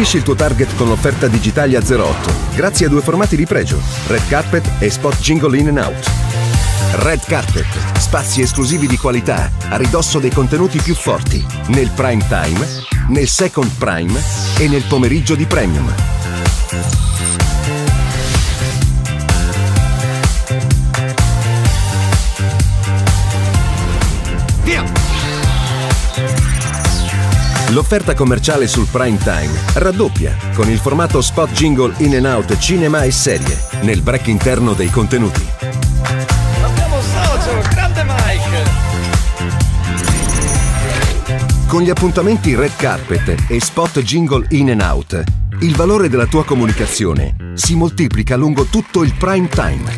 Colpisci il tuo target con l'offerta Digitalia 08, grazie a due formati di pregio, Red Carpet e Spot Jingle In and Out. Red Carpet, spazi esclusivi di qualità, a ridosso dei contenuti più forti, nel prime time, nel second prime e nel pomeriggio di premium. L'offerta commerciale sul prime time raddoppia con il formato spot jingle in and out cinema e serie nel break interno dei contenuti. Abbiamo un socio, grande Mike! Con gli appuntamenti red carpet e spot jingle in and out, il valore della tua comunicazione si moltiplica lungo tutto il prime time.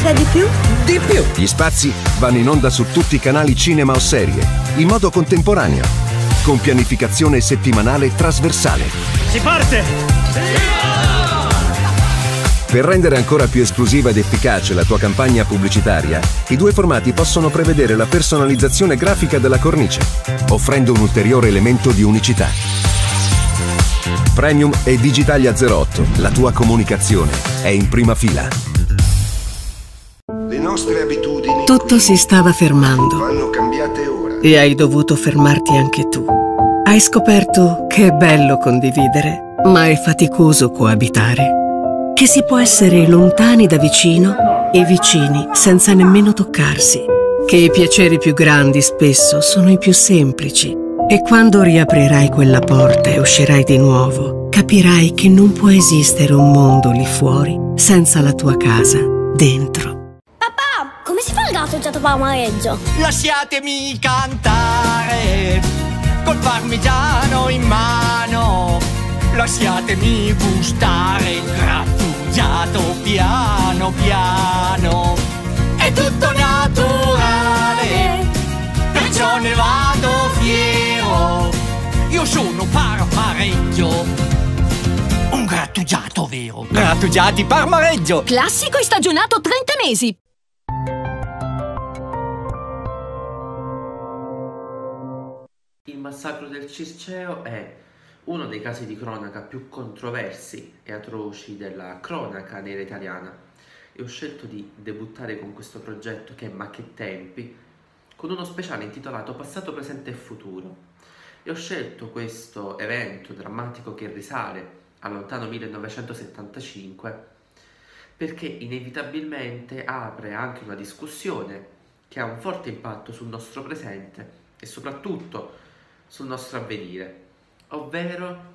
C'è di più? Di più! Gli spazi vanno in onda su tutti i canali cinema o serie, in modo contemporaneo, con pianificazione settimanale trasversale. Si parte! Per rendere ancora più esclusiva ed efficace la tua campagna pubblicitaria, i due formati possono prevedere la personalizzazione grafica della cornice, offrendo un ulteriore elemento di unicità. Premium e Digitalia 08, la tua comunicazione è in prima fila. Nostre abitudini Tutto si stava fermando vanno cambiate ora. e hai dovuto fermarti anche tu. Hai scoperto che è bello condividere, ma è faticoso coabitare. Che si può essere lontani da vicino e vicini senza nemmeno toccarsi. Che i piaceri più grandi spesso sono i più semplici. E quando riaprirai quella porta e uscirai di nuovo, capirai che non può esistere un mondo lì fuori senza la tua casa dentro. Il gatto parmareggio? Lasciatemi cantare col parmigiano in mano. Lasciatemi gustare il grattugiato piano piano. È tutto naturale, perciò ne vado fiero. Io sono parmareggio. Un grattugiato vero. Grattugiati parmareggio. Classico e stagionato 30 mesi. Massacro del Circeo è uno dei casi di cronaca più controversi e atroci della cronaca nera italiana e ho scelto di debuttare con questo progetto che è Ma che tempi, con uno speciale intitolato Passato, presente e futuro. E ho scelto questo evento drammatico che risale al lontano 1975 perché inevitabilmente apre anche una discussione che ha un forte impatto sul nostro presente e soprattutto sul nostro avvenire, ovvero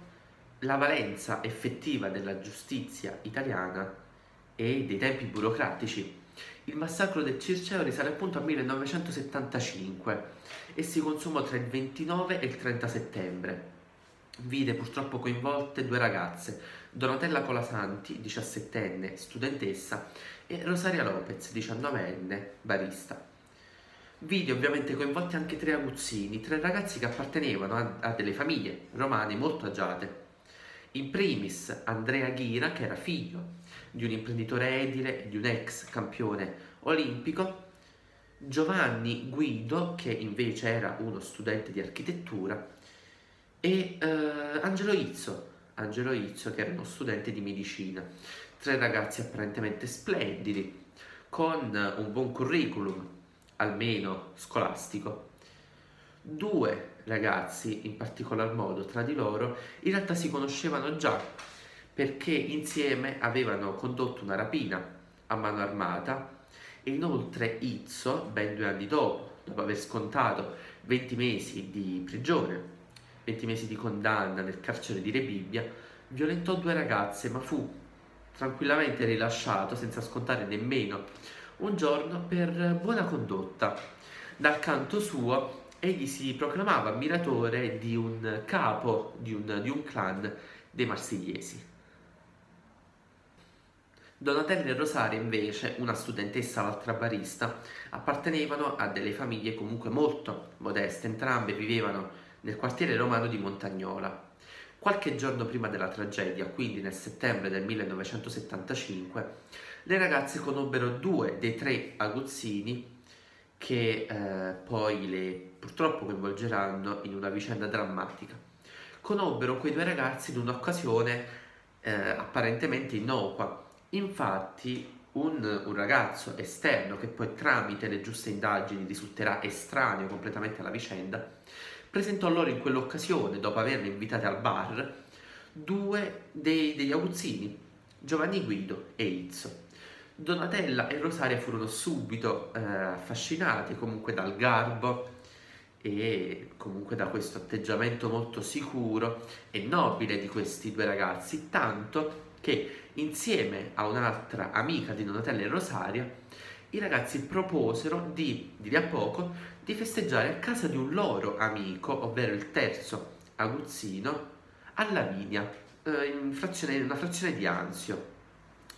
la valenza effettiva della giustizia italiana e dei tempi burocratici. Il massacro del Circeo risale appunto al 1975 e si consumò tra il 29 e il 30 settembre. Vide purtroppo coinvolte due ragazze, Donatella Colasanti, 17enne, studentessa, e Rosaria Lopez, 19enne, barista. Vide ovviamente coinvolti anche tre aguzzini, tre ragazzi che appartenevano a, a delle famiglie romane molto agiate. In primis Andrea Ghira, che era figlio di un imprenditore edile e di un ex campione olimpico, Giovanni Guido, che invece era uno studente di architettura, e eh, Angelo Izzo, Angelo Izzo, che era uno studente di medicina. Tre ragazzi apparentemente splendidi, con un buon curriculum, almeno scolastico. Due ragazzi, in particolar modo tra di loro, in realtà si conoscevano già perché insieme avevano condotto una rapina a mano armata e inoltre Izzo, ben due anni dopo, dopo aver scontato 20 mesi di prigione, 20 mesi di condanna nel carcere di Rebibbia, violentò due ragazze ma fu tranquillamente rilasciato senza scontare nemmeno un giorno per buona condotta. Dal canto suo egli si proclamava ammiratore di un capo di un, di un clan dei marsigliesi. Donatella e Rosaria invece, una studentessa e l'altra barista, appartenevano a delle famiglie comunque molto modeste, entrambe vivevano nel quartiere romano di Montagnola. Qualche giorno prima della tragedia, quindi nel settembre del 1975, le ragazze conobbero due dei tre aguzzini che eh, poi le purtroppo coinvolgeranno in una vicenda drammatica. Conobbero quei due ragazzi in un'occasione eh, apparentemente innocua. Infatti un, un, ragazzo esterno che poi tramite le giuste indagini risulterà estraneo completamente alla vicenda, presentò loro in quell'occasione, dopo averli invitati al bar, due dei, degli aguzzini, Giovanni Guido e Izzo. Donatella e Rosaria furono subito eh, affascinati comunque dal garbo e comunque da questo atteggiamento molto sicuro e nobile di questi due ragazzi, tanto che insieme a un'altra amica di Donatella e Rosaria, i ragazzi proposero di, di lì a poco, di festeggiare a casa di un loro amico, ovvero il terzo aguzzino, a Lavinia, eh, in, frazione, una frazione di Anzio.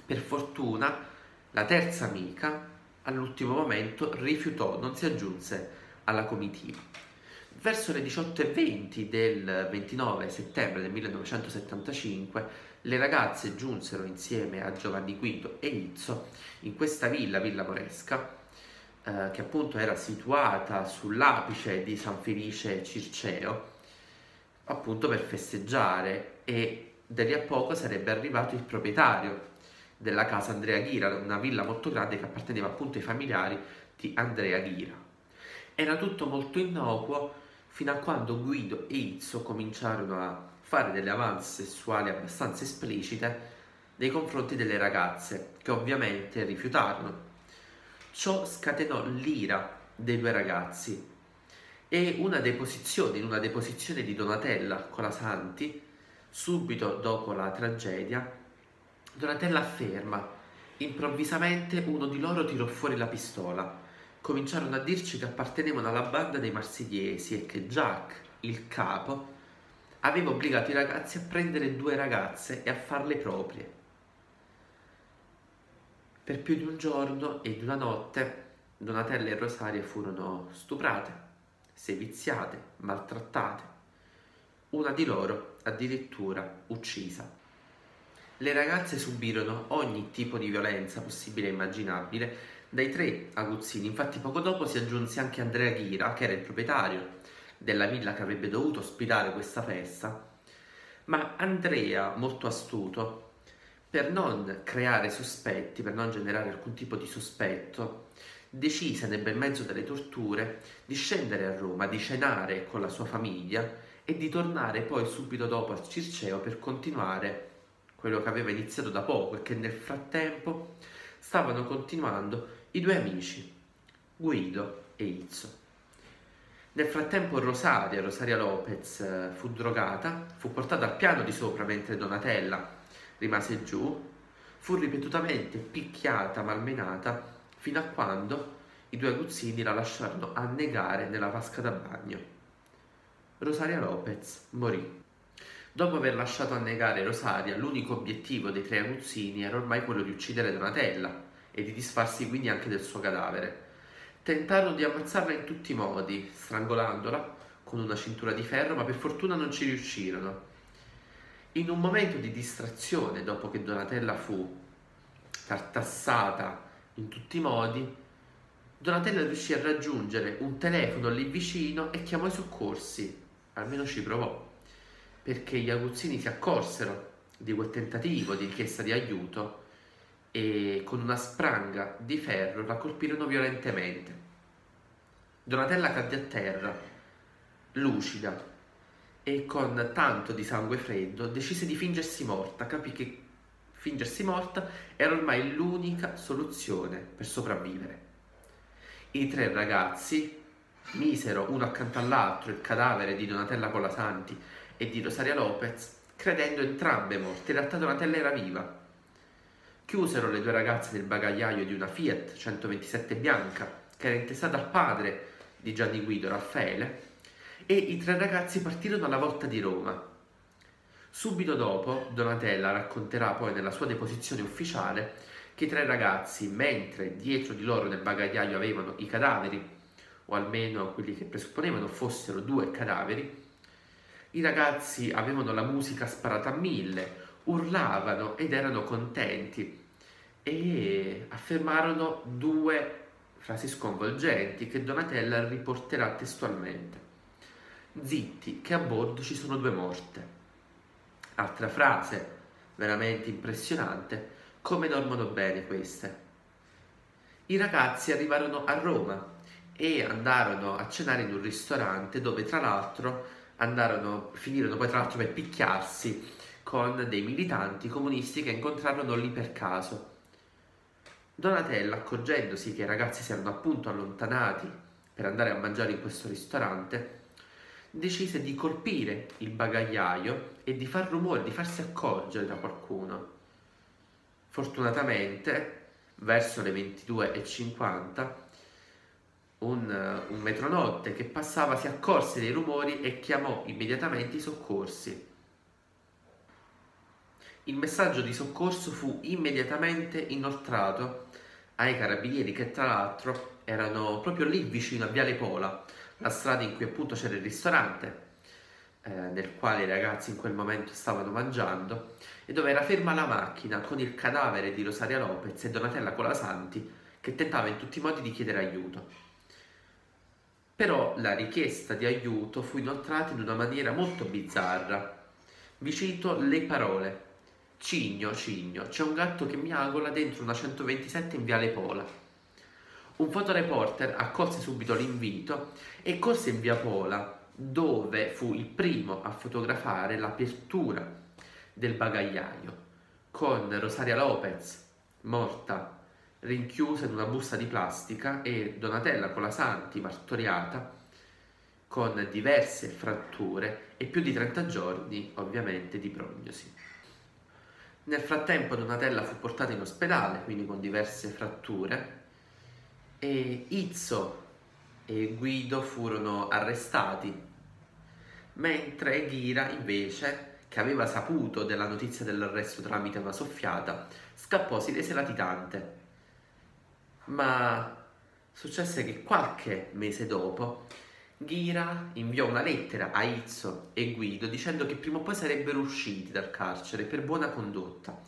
Per fortuna, la terza amica, all'ultimo momento, rifiutò, non si aggiunse alla comitiva. Verso le 18.20 del 29 settembre del 1975 le ragazze giunsero insieme a Giovanni Guido e Izzo in questa villa, Villa Moresca, eh, che appunto era situata sull'apice di San Felice Circeo, appunto per festeggiare e da lì a poco sarebbe arrivato il proprietario della casa Andrea Ghira, una villa molto grande che apparteneva appunto ai familiari di Andrea Ghira. Era tutto molto innocuo fino a quando Guido e Izzo cominciarono a fare delle avance sessuali abbastanza esplicite nei confronti delle ragazze, che ovviamente rifiutarono. Ciò scatenò l'ira dei due ragazzi e una deposizione, in una deposizione di Donatella Colasanti, subito dopo la tragedia, Donatella afferma improvvisamente uno di loro tirò fuori la pistola cominciarono a dirci che appartenevano alla banda dei marsigliesi e che Jack, il capo, aveva obbligato i ragazzi a prendere due ragazze e a farle proprie. Per più di un giorno e di una notte Donatella e Rosaria furono stuprate, seviziate, maltrattate. Una di loro addirittura uccisa. Le ragazze subirono ogni tipo di violenza possibile e immaginabile dai tre aguzzini. Infatti poco dopo si aggiunse anche Andrea Ghira, che era il proprietario della villa che avrebbe dovuto ospitare questa festa, ma Andrea, molto astuto, per non creare sospetti, per non generare alcun tipo di sospetto, decise nel bel mezzo delle torture di scendere a Roma, di cenare con la sua famiglia e di tornare poi subito dopo a Circeo per continuare quello che aveva iniziato da poco e che nel frattempo stavano continuando i due amici, Guido e Izzo. Nel frattempo Rosaria, Rosaria Lopez, eh, fu drogata, fu portata al piano di sopra mentre Donatella rimase giù, fu ripetutamente picchiata, malmenata, fino a quando i due aguzzini la lasciarono annegare nella vasca da bagno. Rosaria Lopez morì. Dopo aver lasciato annegare Rosaria, l'unico obiettivo dei tre aguzzini era ormai quello di uccidere Donatella, e di disfarsi quindi anche del suo cadavere. Tentarono di ammazzarla in tutti i modi, strangolandola con una cintura di ferro, ma per fortuna non ci riuscirono. In un momento di distrazione, dopo che Donatella fu tartassata in tutti i modi, Donatella riuscì a raggiungere un telefono lì vicino e chiamò i soccorsi, almeno ci provò, perché gli aguzzini si accorsero di quel tentativo di richiesta di aiuto e con una spranga di ferro la colpirono violentemente. Donatella cadde a terra, lucida, e con tanto di sangue freddo decise di fingersi morta, capì che fingersi morta era ormai l'unica soluzione per sopravvivere. I tre ragazzi misero uno accanto all'altro il cadavere di Donatella Colasanti e di Rosaria Lopez, credendo entrambe morte. In realtà Donatella era viva Chiusero le due ragazze nel bagagliaio di una Fiat 127 bianca che era intestata al padre di Gianni Guido, Raffaele, e i tre ragazzi partirono alla volta di Roma. Subito dopo, Donatella racconterà poi nella sua deposizione ufficiale che i tre ragazzi, mentre dietro di loro nel bagagliaio avevano i cadaveri, o almeno quelli che presupponevano fossero due cadaveri, i ragazzi avevano la musica sparata a mille, urlavano ed erano contenti e affermarono due frasi sconvolgenti che Donatella riporterà testualmente. Zitti, che a bordo ci sono due morte. Altra frase, veramente impressionante, come dormono bene queste. I ragazzi arrivarono a Roma e andarono a cenare in un ristorante dove tra l'altro andarono, finirono poi tra l'altro per picchiarsi con dei militanti comunisti che incontrarono lì per caso. Donatella, accorgendosi che i ragazzi si erano appunto allontanati per andare a mangiare in questo ristorante, decise di colpire il bagagliaio e di far rumore, di farsi accorgere da qualcuno. Fortunatamente, verso le 22.50, un, un metronotte che passava si accorse dei rumori e chiamò immediatamente i soccorsi. Il messaggio di soccorso fu immediatamente inoltrato ai carabinieri che tra l'altro erano proprio lì vicino a Viale Pola, la strada in cui appunto c'era il ristorante eh, nel quale i ragazzi in quel momento stavano mangiando e dove era ferma la macchina con il cadavere di Rosaria Lopez e Donatella Colasanti che tentava in tutti i modi di chiedere aiuto. Però la richiesta di aiuto fu inoltrata in una maniera molto bizzarra. Vi cito le parole Cigno, cigno, c'è un gatto che miagola dentro una 127 in Viale Pola. Un fotoreporter accolse subito l'invito e corse in Via Pola, dove fu il primo a fotografare l'apertura del bagagliaio, con Rosaria Lopez, morta, rinchiusa in una busta di plastica, e Donatella Colasanti, martoriata, con diverse fratture e più di 30 giorni, ovviamente, di prognosi. Nel frattempo Donatella fu portata in ospedale, quindi con diverse fratture, e Izzo e Guido furono arrestati, mentre Ghira invece, che aveva saputo della notizia dell'arresto tramite una soffiata, scappò, si rese latitante. Ma successe che qualche mese dopo Ghira inviò una lettera a Izzo e Guido dicendo che prima o poi sarebbero usciti dal carcere per buona condotta.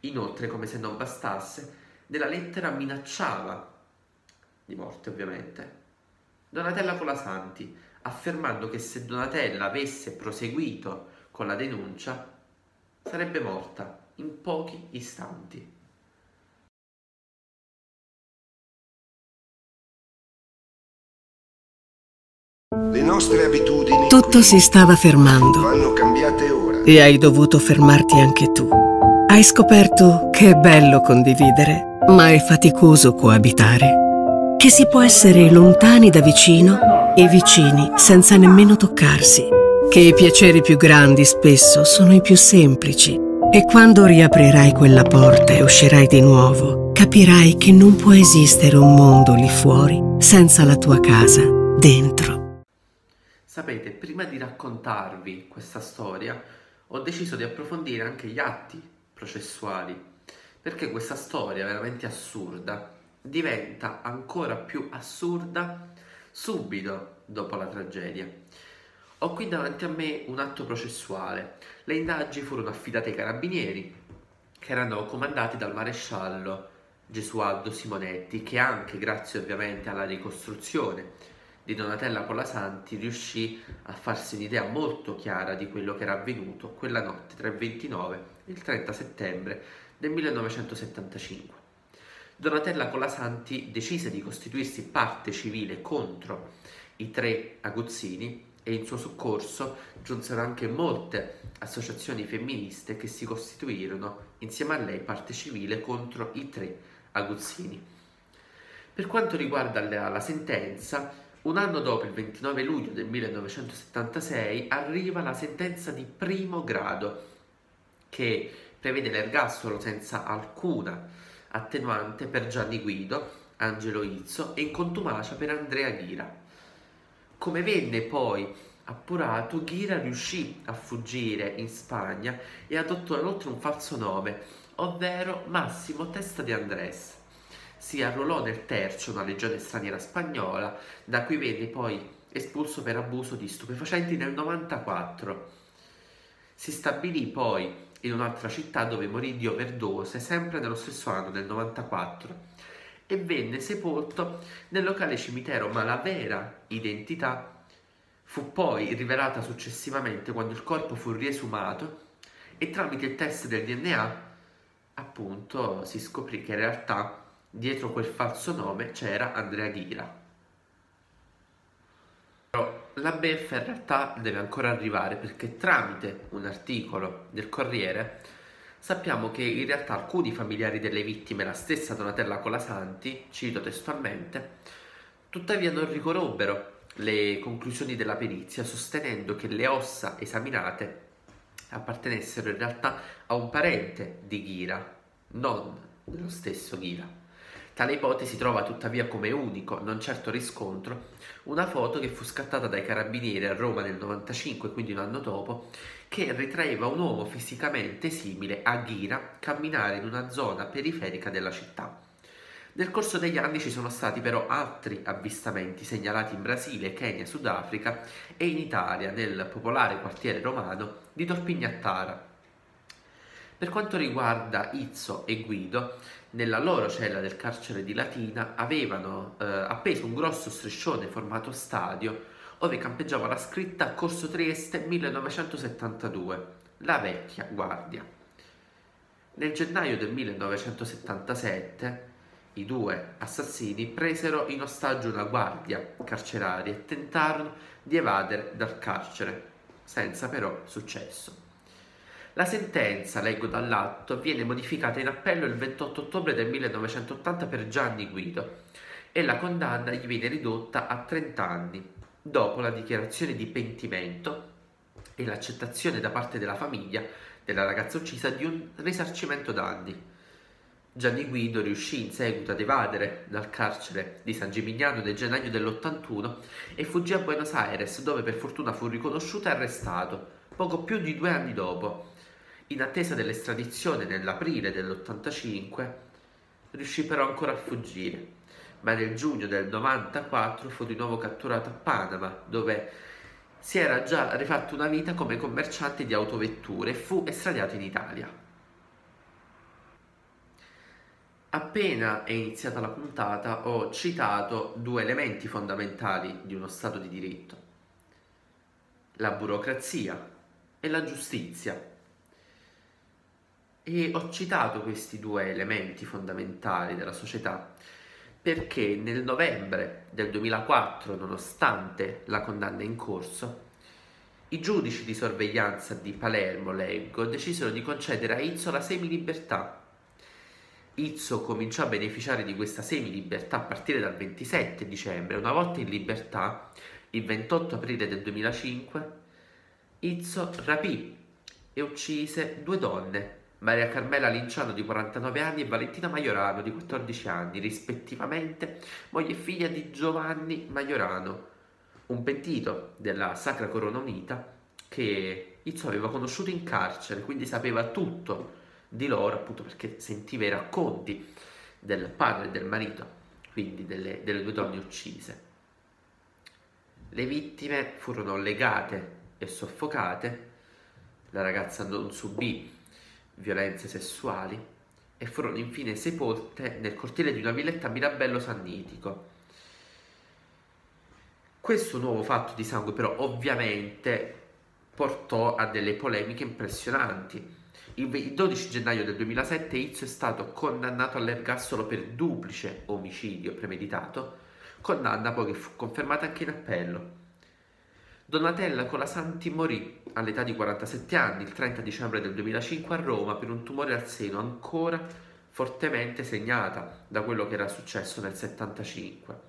Inoltre, come se non bastasse, nella lettera minacciava, di morte ovviamente, Donatella Colasanti, affermando che se Donatella avesse proseguito con la denuncia, sarebbe morta in pochi istanti. Le nostre abitudini Tutto si stava fermando vanno cambiate ora. e hai dovuto fermarti anche tu. Hai scoperto che è bello condividere, ma è faticoso coabitare. Che si può essere lontani da vicino e vicini senza nemmeno toccarsi. Che i piaceri più grandi spesso sono i più semplici. E quando riaprirai quella porta e uscirai di nuovo, capirai che non può esistere un mondo lì fuori senza la tua casa dentro. Sapete, prima di raccontarvi questa storia, ho deciso di approfondire anche gli atti processuali, perché questa storia veramente assurda diventa ancora più assurda subito dopo la tragedia. Ho qui davanti a me un atto processuale. Le indagini furono affidate ai carabinieri, che erano comandati dal maresciallo Gesualdo Simonetti, che anche grazie ovviamente alla ricostruzione di Donatella Colasanti riuscì a farsi un'idea molto chiara di quello che era avvenuto quella notte tra il 29 e il 30 settembre del 1975. Donatella Colasanti decise di costituirsi parte civile contro i tre aguzzini e in suo soccorso giunsero anche molte associazioni femministe che si costituirono insieme a lei parte civile contro i tre aguzzini. Per quanto riguarda la, la sentenza, un anno dopo, il 29 luglio del 1976, arriva la sentenza di primo grado che prevede l'ergastolo senza alcuna attenuante per Gianni Guido, Angelo Izzo e in contumacia per Andrea Ghira. Come venne poi appurato, Ghira riuscì a fuggire in Spagna e adottò inoltre un falso nome, ovvero Massimo Testa di Andrés si arruolò nel tercio, una legione straniera spagnola, da cui venne poi espulso per abuso di stupefacenti nel 94. Si stabilì poi in un'altra città dove morì di overdose, sempre nello stesso anno, nel 94. e venne sepolto nel locale cimitero, ma la vera identità fu poi rivelata successivamente quando il corpo fu riesumato e tramite il test del DNA appunto si scoprì che in realtà dietro quel falso nome c'era Andrea Ghira. Però la beffa in realtà deve ancora arrivare perché tramite un articolo del Corriere sappiamo che in realtà alcuni familiari delle vittime, la stessa Donatella Colasanti, cito testualmente, tuttavia non riconobbero le conclusioni della perizia sostenendo che le ossa esaminate appartenessero in realtà a un parente di Ghira, non dello stesso Ghira. Tale ipotesi trova tuttavia come unico, non certo riscontro, una foto che fu scattata dai carabinieri a Roma nel 95, quindi un anno dopo, che ritraeva un uomo fisicamente simile a Ghira camminare in una zona periferica della città. Nel corso degli anni ci sono stati però altri avvistamenti segnalati in Brasile, Kenya, Sudafrica e in Italia, nel popolare quartiere romano di Torpignattara. Per quanto riguarda Izzo e Guido, nella loro cella del carcere di Latina avevano eh, appeso un grosso striscione formato stadio dove campeggiava la scritta Corso Trieste 1972, la vecchia guardia. Nel gennaio del 1977 i due assassini presero in ostaggio una guardia carceraria e tentarono di evadere dal carcere, senza però successo. La sentenza, leggo dall'atto, viene modificata in appello il 28 ottobre del 1980 per Gianni Guido e la condanna gli viene ridotta a 30 anni, dopo la dichiarazione di pentimento e l'accettazione da parte della famiglia della ragazza uccisa di un risarcimento danni. Gianni Guido riuscì in seguito ad evadere dal carcere di San Gimignano nel gennaio dell'81 e fuggì a Buenos Aires dove per fortuna fu riconosciuto e arrestato, poco più di due anni dopo. In attesa dell'estradizione nell'aprile dell'85 riuscì però ancora a fuggire, ma nel giugno del 94 fu di nuovo catturato a Panama dove si era già rifatto una vita come commerciante di autovetture e fu estradiato in Italia. Appena è iniziata la puntata ho citato due elementi fondamentali di uno Stato di diritto, la burocrazia e la giustizia. E ho citato questi due elementi fondamentali della società perché nel novembre del 2004, nonostante la condanna in corso, i giudici di sorveglianza di Palermo, leggo, decisero di concedere a Izzo la semilibertà Izzo cominciò a beneficiare di questa semi-libertà a partire dal 27 dicembre. Una volta in libertà, il 28 aprile del 2005, Izzo rapì e uccise due donne, Maria Carmela Linciano di 49 anni e Valentina Maiorano di 14 anni, rispettivamente moglie e figlia di Giovanni Maiorano, un pentito della Sacra Corona Unita che Izzo aveva conosciuto in carcere, quindi sapeva tutto di loro appunto perché sentiva i racconti del padre e del marito, quindi delle, delle due donne uccise. Le vittime furono legate e soffocate, la ragazza non subì violenze sessuali e furono infine sepolte nel cortile di una villetta a Mirabello Sannitico. Questo nuovo fatto di sangue però ovviamente portò a delle polemiche impressionanti il 12 gennaio del 2007 Izzo è stato condannato all'ergastolo per duplice omicidio premeditato, condanna poi che fu confermata anche in appello. Donatella Colasanti morì all'età di 47 anni il 30 dicembre del 2005 a Roma per un tumore al seno ancora fortemente segnata da quello che era successo nel 75.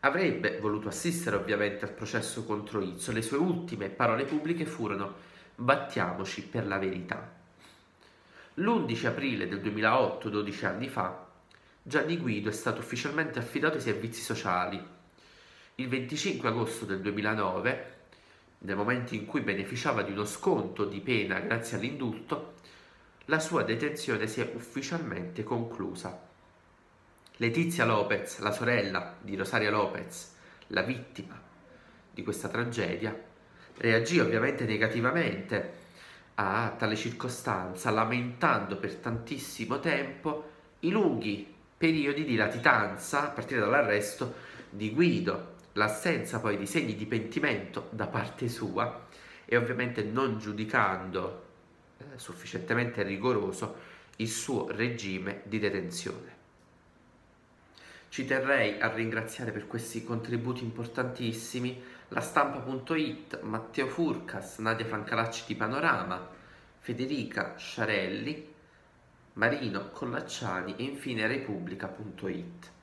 Avrebbe voluto assistere ovviamente al processo contro Izzo, le sue ultime parole pubbliche furono battiamoci per la verità. L'11 aprile del 2008, 12 anni fa, Gianni Guido è stato ufficialmente affidato ai servizi sociali. Il 25 agosto del 2009, nel momento in cui beneficiava di uno sconto di pena grazie all'indulto, la sua detenzione si è ufficialmente conclusa. Letizia Lopez, la sorella di Rosaria Lopez, la vittima di questa tragedia, reagì ovviamente negativamente a tale circostanza, lamentando per tantissimo tempo i lunghi periodi di latitanza a partire dall'arresto di Guido, l'assenza poi di segni di pentimento da parte sua e ovviamente non giudicando eh, sufficientemente rigoroso il suo regime di detenzione. Ci terrei a ringraziare per questi contributi importantissimi la stampa.it, Matteo Furcas, Nadia Francalacci di Panorama, Federica Sciarelli, Marino Collacciani e infine Repubblica.it.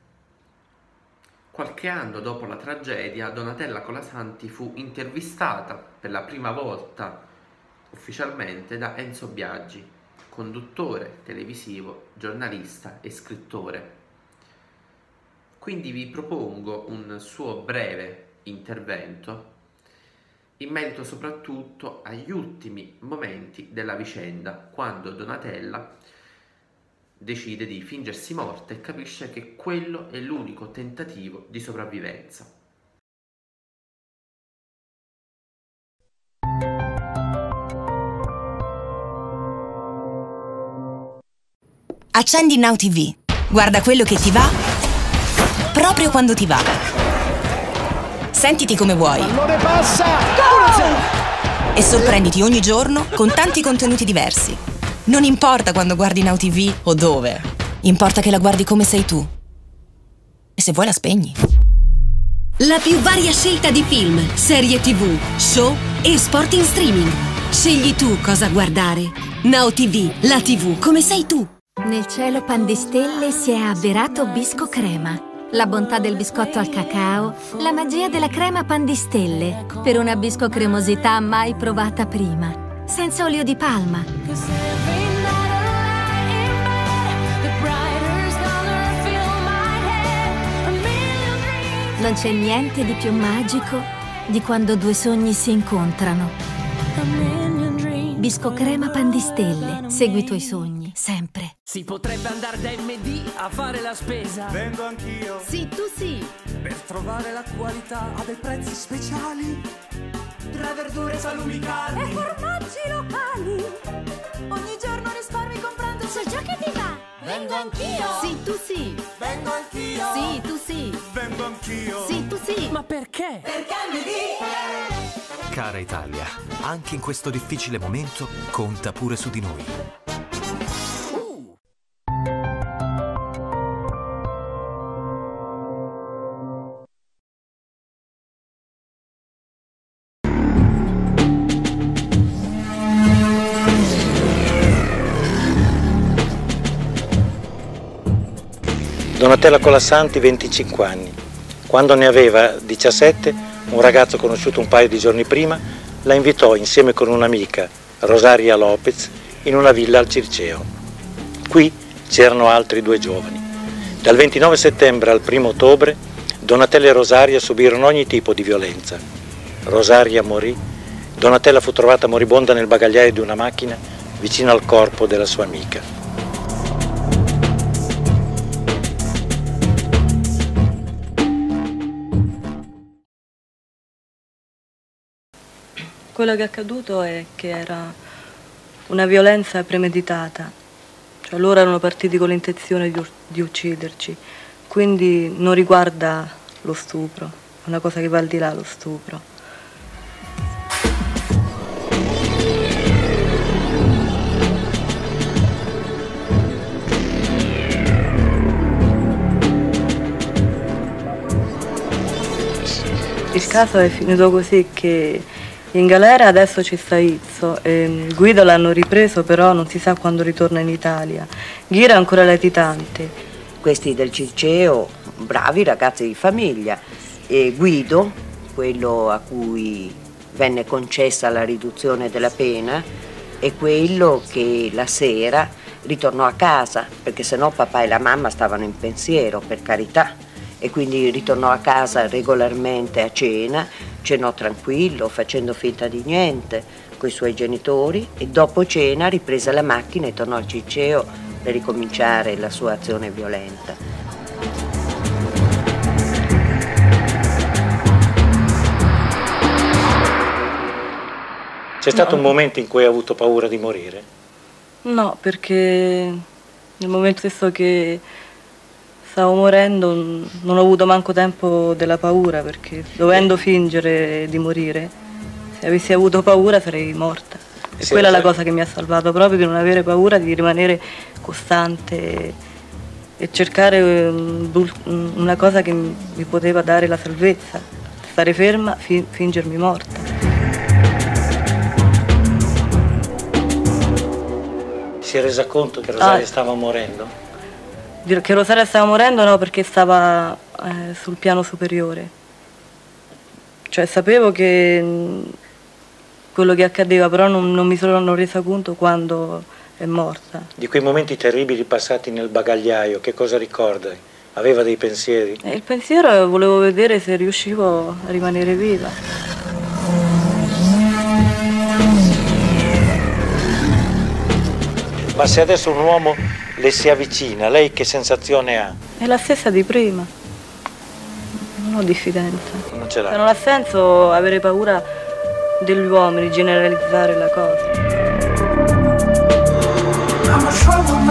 Qualche anno dopo la tragedia, Donatella Colasanti fu intervistata per la prima volta ufficialmente da Enzo Biaggi, conduttore televisivo, giornalista e scrittore. Quindi vi propongo un suo breve intervento in merito soprattutto agli ultimi momenti della vicenda, quando Donatella decide di fingersi morta e capisce che quello è l'unico tentativo di sopravvivenza. Accendi Now TV. Guarda quello che ti va proprio quando ti va. Sentiti come vuoi. Pallone passa! E sorprenditi ogni giorno con tanti contenuti diversi. Non importa quando guardi Now TV o dove. Importa che la guardi come sei tu. E se vuoi la spegni. La più varia scelta di film, serie tv, show e sport in streaming. Scegli tu cosa guardare. Now TV, la tv come sei tu. Nel cielo pan di stelle si è avverato Bisco Crema. La bontà del biscotto al cacao, la magia della crema pan di stelle, per una bisco cremosità mai provata prima. Senza olio di palma. Non c'è niente di più magico di quando due sogni si incontrano. Bisco crema pan di stelle. Segui i tuoi sogni, sempre. Si potrebbe andare da MD a fare la spesa. Vendo anch'io. Sì, tu sì. Per trovare la qualità a dei prezzi speciali. Tra verdure salumi caldi. E formaggi locali. Ogni giorno risparmi comprando. So già che ti va. Vengo anch'io. Sì, tu sì. Vengo anch'io. Anch'io. Sì, tu sì. Ma perché? Perché MD. Cara Italia, anche in questo difficile momento conta pure su di noi. Donatella Colassanti, 25 anni. Quando ne aveva 17, un ragazzo conosciuto un paio di giorni prima la invitò insieme con un'amica, Rosaria Lopez, in una villa al Circeo. Qui c'erano altri due giovani. Dal 29 settembre al 1 ottobre, Donatella e Rosaria subirono ogni tipo di violenza. Rosaria morì, Donatella fu trovata moribonda nel bagagliaio di una macchina vicino al corpo della sua amica. Quello che è accaduto è che era una violenza premeditata, cioè loro erano partiti con l'intenzione di, di ucciderci, quindi non riguarda lo stupro, è una cosa che va al di là lo stupro. Il caso è finito così che in galera adesso ci sta Izzo, e Guido l'hanno ripreso però non si sa quando ritorna in Italia. Ghira è ancora latitante. Questi del Circeo, bravi ragazzi di famiglia. E Guido, quello a cui venne concessa la riduzione della pena, è quello che la sera ritornò a casa, perché sennò papà e la mamma stavano in pensiero, per carità e quindi ritornò a casa regolarmente a cena, cenò tranquillo, facendo finta di niente con i suoi genitori e dopo cena riprese la macchina e tornò al Ciceo per ricominciare la sua azione violenta. C'è stato no. un momento in cui hai avuto paura di morire? No, perché nel momento stesso che stavo morendo, non ho avuto manco tempo della paura perché dovendo fingere di morire, se avessi avuto paura sarei morta. E quella è la cosa che mi ha salvato, proprio di non avere paura, di rimanere costante e cercare una cosa che mi poteva dare la salvezza, stare ferma, fi- fingermi morta. Si è resa conto che Rosaria ah, stava morendo? Che Rosaria stava morendo no, perché stava eh, sul piano superiore. Cioè sapevo che quello che accadeva, però non, non mi sono resa conto quando è morta. Di quei momenti terribili passati nel bagagliaio, che cosa ricorda? Aveva dei pensieri? Eh, il pensiero è volevo vedere se riuscivo a rimanere viva. Ma se adesso un uomo le si avvicina, lei che sensazione ha? È la stessa di prima. Non ho diffidenza. Non ce l'ha. Non ha senso avere paura degli uomini, generalizzare la cosa. yourself a